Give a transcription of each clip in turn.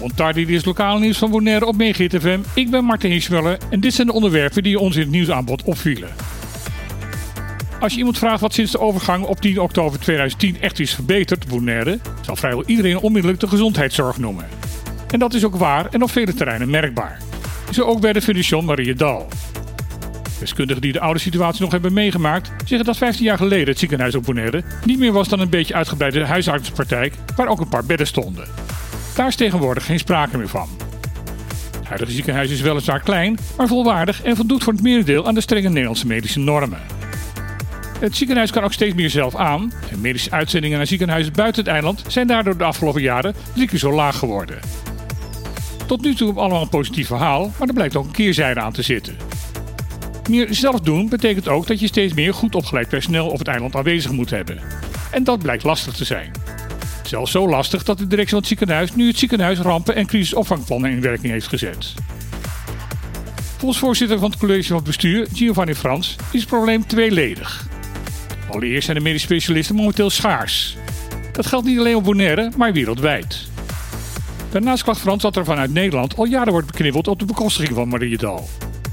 Montardi is lokale nieuws van Bonaire op FM. Ik ben Martin Hiesmuller en dit zijn de onderwerpen die ons in het nieuwsaanbod opvielen. Als je iemand vraagt wat sinds de overgang op 10 oktober 2010 echt is verbeterd, Bonaire, zal vrijwel iedereen onmiddellijk de gezondheidszorg noemen. En dat is ook waar en op vele terreinen merkbaar. Zo ook bij de Marie Dal. Deskundigen die de oude situatie nog hebben meegemaakt, zeggen dat 15 jaar geleden het ziekenhuis op Bonaire niet meer was dan een beetje uitgebreide huisartspraktijk waar ook een paar bedden stonden. Daar is tegenwoordig geen sprake meer van. Het huidige ziekenhuis is weliswaar klein, maar volwaardig en voldoet voor het merendeel aan de strenge Nederlandse medische normen. Het ziekenhuis kan ook steeds meer zelf aan en medische uitzendingen naar ziekenhuizen buiten het eiland zijn daardoor de afgelopen jaren drie keer zo laag geworden. Tot nu toe allemaal een positief verhaal, maar er blijkt ook een keerzijde aan te zitten. Meer zelf doen betekent ook dat je steeds meer goed opgeleid personeel op het eiland aanwezig moet hebben. En dat blijkt lastig te zijn. Zelfs zo lastig dat de directie van het ziekenhuis nu het ziekenhuis rampen- en crisisopvangplannen in werking heeft gezet. Volgens voorzitter van het college van bestuur, Giovanni Frans, is het probleem tweeledig. Allereerst zijn de medische specialisten momenteel schaars. Dat geldt niet alleen op Bonaire, maar wereldwijd. Daarnaast klacht Frans dat er vanuit Nederland al jaren wordt beknibbeld op de bekostiging van Mariedal.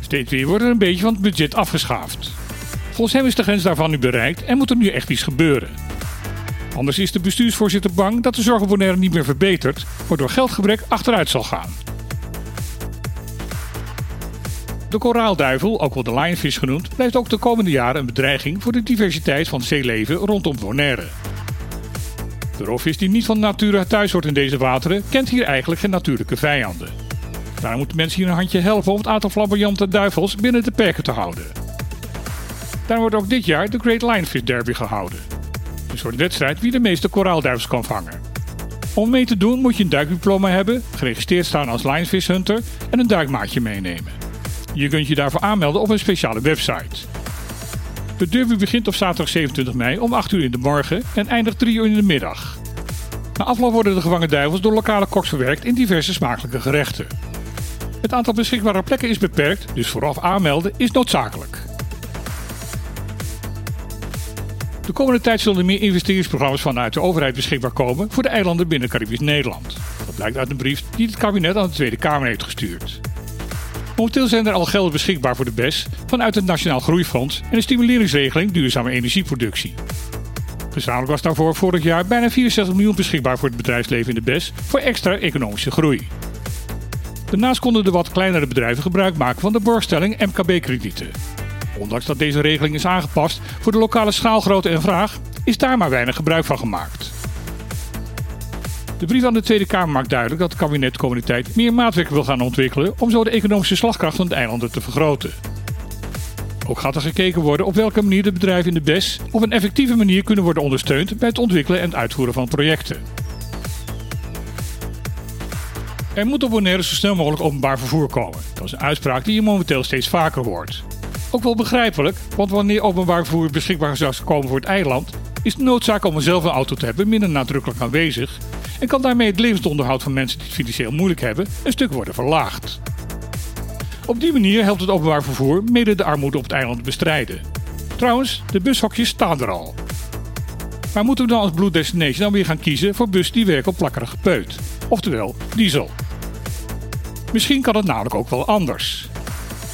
Steeds weer wordt er een beetje van het budget afgeschaafd. Volgens hem is de grens daarvan nu bereikt en moet er nu echt iets gebeuren. Anders is de bestuursvoorzitter bang dat de zorg op Bonaire niet meer verbetert, waardoor geldgebrek achteruit zal gaan. De koraalduivel, ook wel de lionfish genoemd, blijft ook de komende jaren een bedreiging voor de diversiteit van zeeleven rondom Bonaire. De roofvis die niet van nature thuis hoort in deze wateren, kent hier eigenlijk geen natuurlijke vijanden. Daarom moeten mensen hier een handje helpen om het aantal flamboyante duivels binnen de perken te houden. Daar wordt ook dit jaar de Great Lionfish Derby gehouden. Een soort wedstrijd wie de meeste koraalduivels kan vangen. Om mee te doen moet je een duikdiploma hebben, geregistreerd staan als Lionfish Hunter en een duikmaatje meenemen. Je kunt je daarvoor aanmelden op een speciale website. De derby begint op zaterdag 27 mei om 8 uur in de morgen en eindigt 3 uur in de middag. Na afloop worden de gevangen duivels door lokale koks verwerkt in diverse smakelijke gerechten. Het aantal beschikbare plekken is beperkt, dus vooraf aanmelden is noodzakelijk. De komende tijd zullen er meer investeringsprogramma's vanuit de overheid beschikbaar komen voor de eilanden binnen Caribisch Nederland. Dat blijkt uit een brief die het kabinet aan de Tweede Kamer heeft gestuurd. Momenteel zijn er al gelden beschikbaar voor de BES vanuit het Nationaal Groeifonds en de stimuleringsregeling duurzame energieproductie. Gezamenlijk was daarvoor vorig jaar bijna 64 miljoen beschikbaar voor het bedrijfsleven in de BES voor extra economische groei. Daarnaast konden de wat kleinere bedrijven gebruik maken van de borgstelling MKB-kredieten. Ondanks dat deze regeling is aangepast voor de lokale schaalgrootte en vraag, is daar maar weinig gebruik van gemaakt. De brief aan de Tweede Kamer maakt duidelijk dat het kabinet de komende tijd meer maatwerk wil gaan ontwikkelen om zo de economische slagkracht van de eilanden te vergroten. Ook gaat er gekeken worden op welke manier de bedrijven in de BES op een effectieve manier kunnen worden ondersteund bij het ontwikkelen en uitvoeren van projecten. Er moet op Bonaire zo snel mogelijk openbaar vervoer komen. Dat is een uitspraak die je momenteel steeds vaker hoort. Ook wel begrijpelijk, want wanneer openbaar vervoer beschikbaar zou komen voor het eiland, is de noodzaak om zelf een auto te hebben minder nadrukkelijk aanwezig en kan daarmee het levensonderhoud van mensen die het financieel moeilijk hebben een stuk worden verlaagd. Op die manier helpt het openbaar vervoer mede de armoede op het eiland bestrijden. Trouwens, de bushokjes staan er al. Maar moeten we dan als Blue Destination dan weer gaan kiezen voor bussen die werken op plakkerige peut? Oftewel, diesel. Misschien kan het namelijk ook wel anders.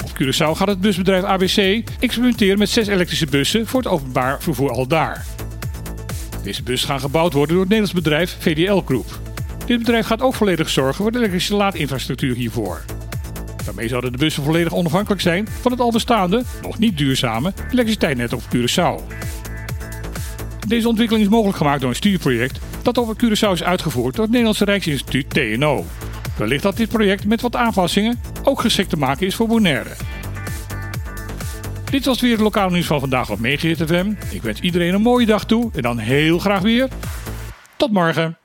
Op Curaçao gaat het busbedrijf ABC experimenteren met zes elektrische bussen voor het openbaar vervoer al daar. Deze bussen gaan gebouwd worden door het Nederlands bedrijf VDL Group. Dit bedrijf gaat ook volledig zorgen voor de elektrische laadinfrastructuur hiervoor. Daarmee zouden de bussen volledig onafhankelijk zijn van het al bestaande, nog niet duurzame, elektriciteitsnet op Curaçao. Deze ontwikkeling is mogelijk gemaakt door een studieproject dat over Curaçao is uitgevoerd door het Nederlandse Rijksinstituut TNO. Wellicht dat dit project met wat aanpassingen ook geschikt te maken is voor Bonaire. Dit was weer het lokale nieuws van vandaag op Megahit. Ik wens iedereen een mooie dag toe en dan heel graag weer. Tot morgen.